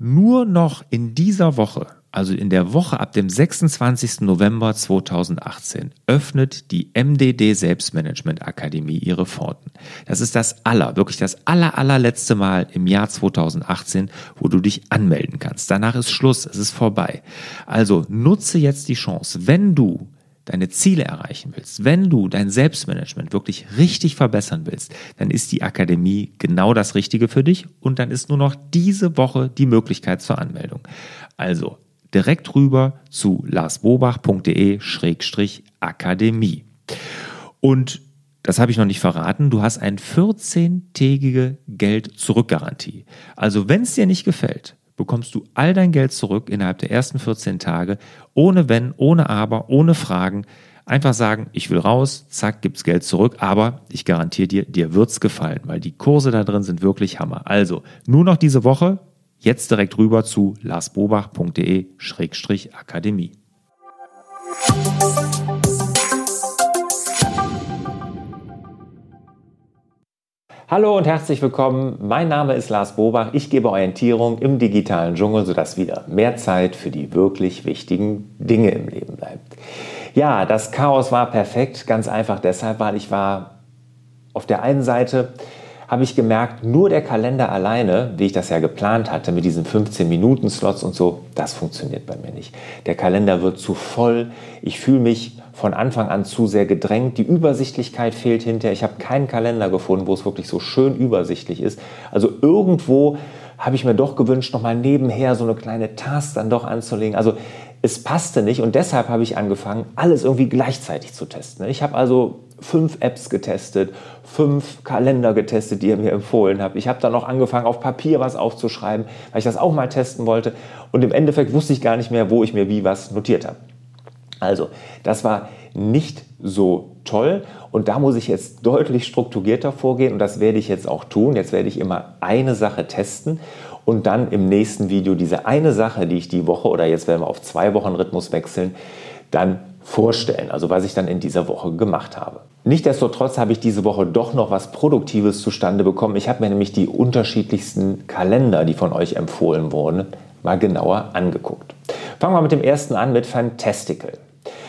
nur noch in dieser Woche also in der Woche ab dem 26. November 2018, öffnet die MDD Selbstmanagement Akademie ihre Pforten. Das ist das aller, wirklich das aller, allerletzte Mal im Jahr 2018, wo du dich anmelden kannst. Danach ist Schluss, es ist vorbei. Also nutze jetzt die Chance, wenn du deine Ziele erreichen willst, wenn du dein Selbstmanagement wirklich richtig verbessern willst, dann ist die Akademie genau das Richtige für dich und dann ist nur noch diese Woche die Möglichkeit zur Anmeldung. Also direkt rüber zu larsbobach.de-akademie. Und das habe ich noch nicht verraten, du hast eine 14-tägige Geld-Zurück-Garantie. Also wenn es dir nicht gefällt, bekommst du all dein Geld zurück innerhalb der ersten 14 Tage, ohne Wenn, ohne Aber, ohne Fragen. Einfach sagen, ich will raus, zack, gibt's Geld zurück, aber ich garantiere dir, dir wird's gefallen, weil die Kurse da drin sind wirklich Hammer. Also, nur noch diese Woche, Jetzt direkt rüber zu larsbobach.de-akademie. Hallo und herzlich willkommen. Mein Name ist Lars Bobach. Ich gebe Orientierung im digitalen Dschungel, sodass wieder mehr Zeit für die wirklich wichtigen Dinge im Leben bleibt. Ja, das Chaos war perfekt, ganz einfach deshalb, weil ich war auf der einen Seite habe ich gemerkt, nur der Kalender alleine, wie ich das ja geplant hatte, mit diesen 15-Minuten-Slots und so, das funktioniert bei mir nicht. Der Kalender wird zu voll. Ich fühle mich von Anfang an zu sehr gedrängt. Die Übersichtlichkeit fehlt hinterher. Ich habe keinen Kalender gefunden, wo es wirklich so schön übersichtlich ist. Also irgendwo habe ich mir doch gewünscht, nochmal nebenher so eine kleine Task dann doch anzulegen. Also es passte nicht und deshalb habe ich angefangen, alles irgendwie gleichzeitig zu testen. Ich habe also fünf Apps getestet, fünf Kalender getestet, die ihr mir empfohlen habt. Ich habe dann noch angefangen, auf Papier was aufzuschreiben, weil ich das auch mal testen wollte. Und im Endeffekt wusste ich gar nicht mehr, wo ich mir wie was notiert habe. Also, das war nicht so toll und da muss ich jetzt deutlich strukturierter vorgehen und das werde ich jetzt auch tun. Jetzt werde ich immer eine Sache testen und dann im nächsten Video diese eine Sache, die ich die Woche oder jetzt werden wir auf zwei Wochen Rhythmus wechseln, dann vorstellen, also was ich dann in dieser Woche gemacht habe. Nichtsdestotrotz habe ich diese Woche doch noch was Produktives zustande bekommen. Ich habe mir nämlich die unterschiedlichsten Kalender, die von euch empfohlen wurden, mal genauer angeguckt. Fangen wir mit dem ersten an, mit Fantastical.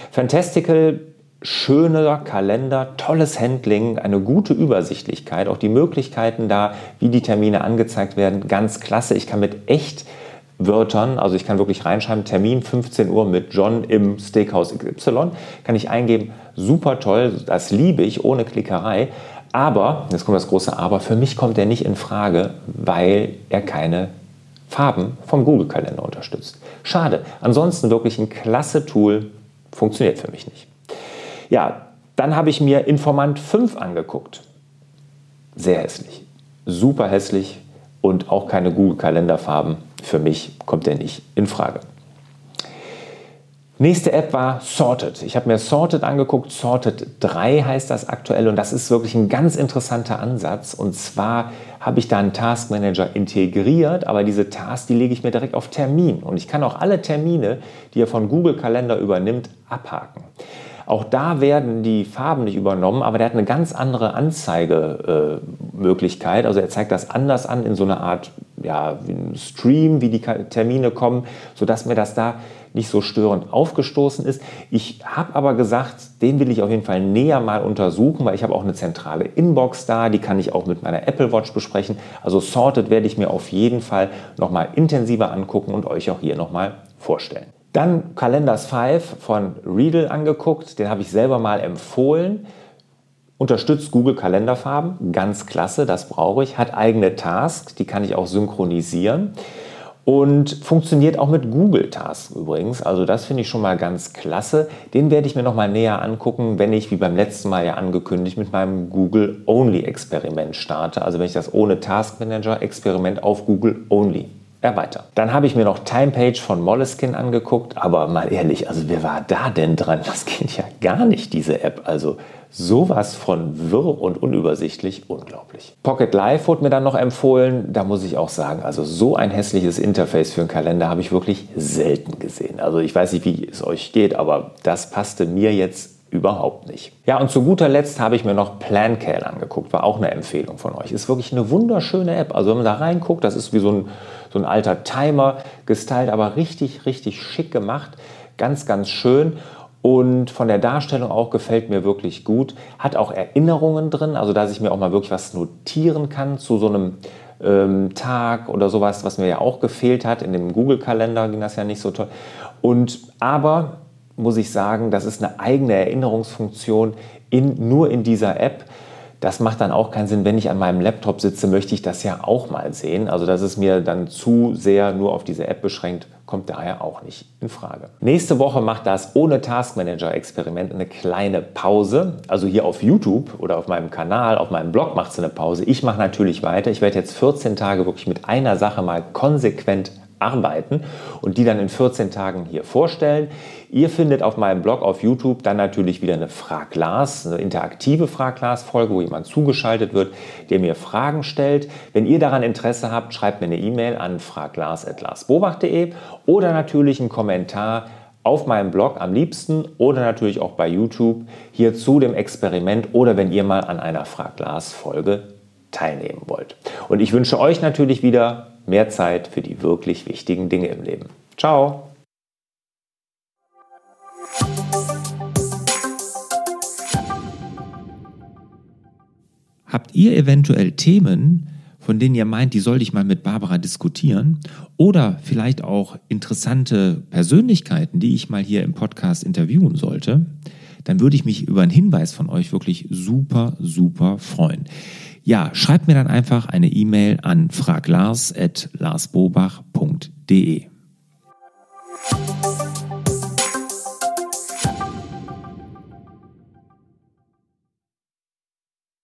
Fantastical, schöner Kalender, tolles Handling, eine gute Übersichtlichkeit, auch die Möglichkeiten da, wie die Termine angezeigt werden, ganz klasse. Ich kann mit echt Wörtern, also ich kann wirklich reinschreiben, Termin 15 Uhr mit John im Steakhouse XY, kann ich eingeben, super toll, das liebe ich, ohne Klickerei. Aber, jetzt kommt das große Aber, für mich kommt er nicht in Frage, weil er keine Farben vom Google-Kalender unterstützt. Schade. Ansonsten wirklich ein klasse Tool, funktioniert für mich nicht. Ja, dann habe ich mir Informant 5 angeguckt. Sehr hässlich. Super hässlich und auch keine Google-Kalenderfarben für mich kommt der nicht in Frage. Nächste App war Sorted. Ich habe mir Sorted angeguckt. Sorted 3 heißt das aktuell und das ist wirklich ein ganz interessanter Ansatz. Und zwar habe ich da einen Task Manager integriert, aber diese Tasks, die lege ich mir direkt auf Termin. Und ich kann auch alle Termine, die er von Google Kalender übernimmt, abhaken. Auch da werden die Farben nicht übernommen, aber der hat eine ganz andere Anzeigemöglichkeit. also er zeigt das anders an in so einer Art ja, Stream, wie die Termine kommen, sodass mir das da nicht so störend aufgestoßen ist. Ich habe aber gesagt, den will ich auf jeden Fall näher mal untersuchen, weil ich habe auch eine zentrale Inbox da, die kann ich auch mit meiner Apple Watch besprechen. Also Sorted werde ich mir auf jeden Fall noch mal intensiver angucken und euch auch hier noch mal vorstellen. Dann Calendars 5 von Riedel angeguckt, den habe ich selber mal empfohlen. Unterstützt Google Kalenderfarben, ganz klasse, das brauche ich. Hat eigene Tasks, die kann ich auch synchronisieren. Und funktioniert auch mit Google Tasks übrigens. Also das finde ich schon mal ganz klasse. Den werde ich mir noch mal näher angucken, wenn ich, wie beim letzten Mal ja angekündigt, mit meinem Google Only Experiment starte. Also wenn ich das ohne Task Manager Experiment auf Google Only erweitern. Dann habe ich mir noch Timepage von Moleskine angeguckt, aber mal ehrlich, also wer war da denn dran? Das geht ja gar nicht, diese App. Also sowas von wirr und unübersichtlich, unglaublich. Pocket Live wurde mir dann noch empfohlen. Da muss ich auch sagen, also so ein hässliches Interface für einen Kalender habe ich wirklich selten gesehen. Also ich weiß nicht, wie es euch geht, aber das passte mir jetzt überhaupt nicht. Ja, und zu guter Letzt habe ich mir noch PlanCal angeguckt, war auch eine Empfehlung von euch. Ist wirklich eine wunderschöne App. Also wenn man da reinguckt, das ist wie so ein, so ein alter Timer gestylt, aber richtig, richtig schick gemacht. Ganz, ganz schön. Und von der Darstellung auch gefällt mir wirklich gut. Hat auch Erinnerungen drin, also dass ich mir auch mal wirklich was notieren kann zu so einem ähm, Tag oder sowas, was mir ja auch gefehlt hat. In dem Google-Kalender ging das ja nicht so toll. Und aber muss ich sagen, das ist eine eigene Erinnerungsfunktion in, nur in dieser App. Das macht dann auch keinen Sinn, wenn ich an meinem Laptop sitze, möchte ich das ja auch mal sehen. Also das ist mir dann zu sehr nur auf diese App beschränkt, kommt daher auch nicht in Frage. Nächste Woche macht das ohne Taskmanager Experiment eine kleine Pause. Also hier auf YouTube oder auf meinem Kanal, auf meinem Blog macht es eine Pause. Ich mache natürlich weiter. Ich werde jetzt 14 Tage wirklich mit einer Sache mal konsequent arbeiten und die dann in 14 Tagen hier vorstellen. Ihr findet auf meinem Blog auf YouTube dann natürlich wieder eine Frag-Glas, eine interaktive Frag-Glas-Folge, wo jemand zugeschaltet wird, der mir Fragen stellt. Wenn ihr daran Interesse habt, schreibt mir eine E-Mail an fragglas.larsbobach.de oder natürlich einen Kommentar auf meinem Blog am liebsten oder natürlich auch bei YouTube hier zu dem Experiment oder wenn ihr mal an einer Frag-Glas-Folge teilnehmen wollt. Und ich wünsche euch natürlich wieder mehr Zeit für die wirklich wichtigen Dinge im Leben. Ciao! Habt ihr eventuell Themen, von denen ihr meint, die sollte ich mal mit Barbara diskutieren? Oder vielleicht auch interessante Persönlichkeiten, die ich mal hier im Podcast interviewen sollte? Dann würde ich mich über einen Hinweis von euch wirklich super, super freuen. Ja, schreibt mir dann einfach eine E-Mail an fraglars.larsbobach.de.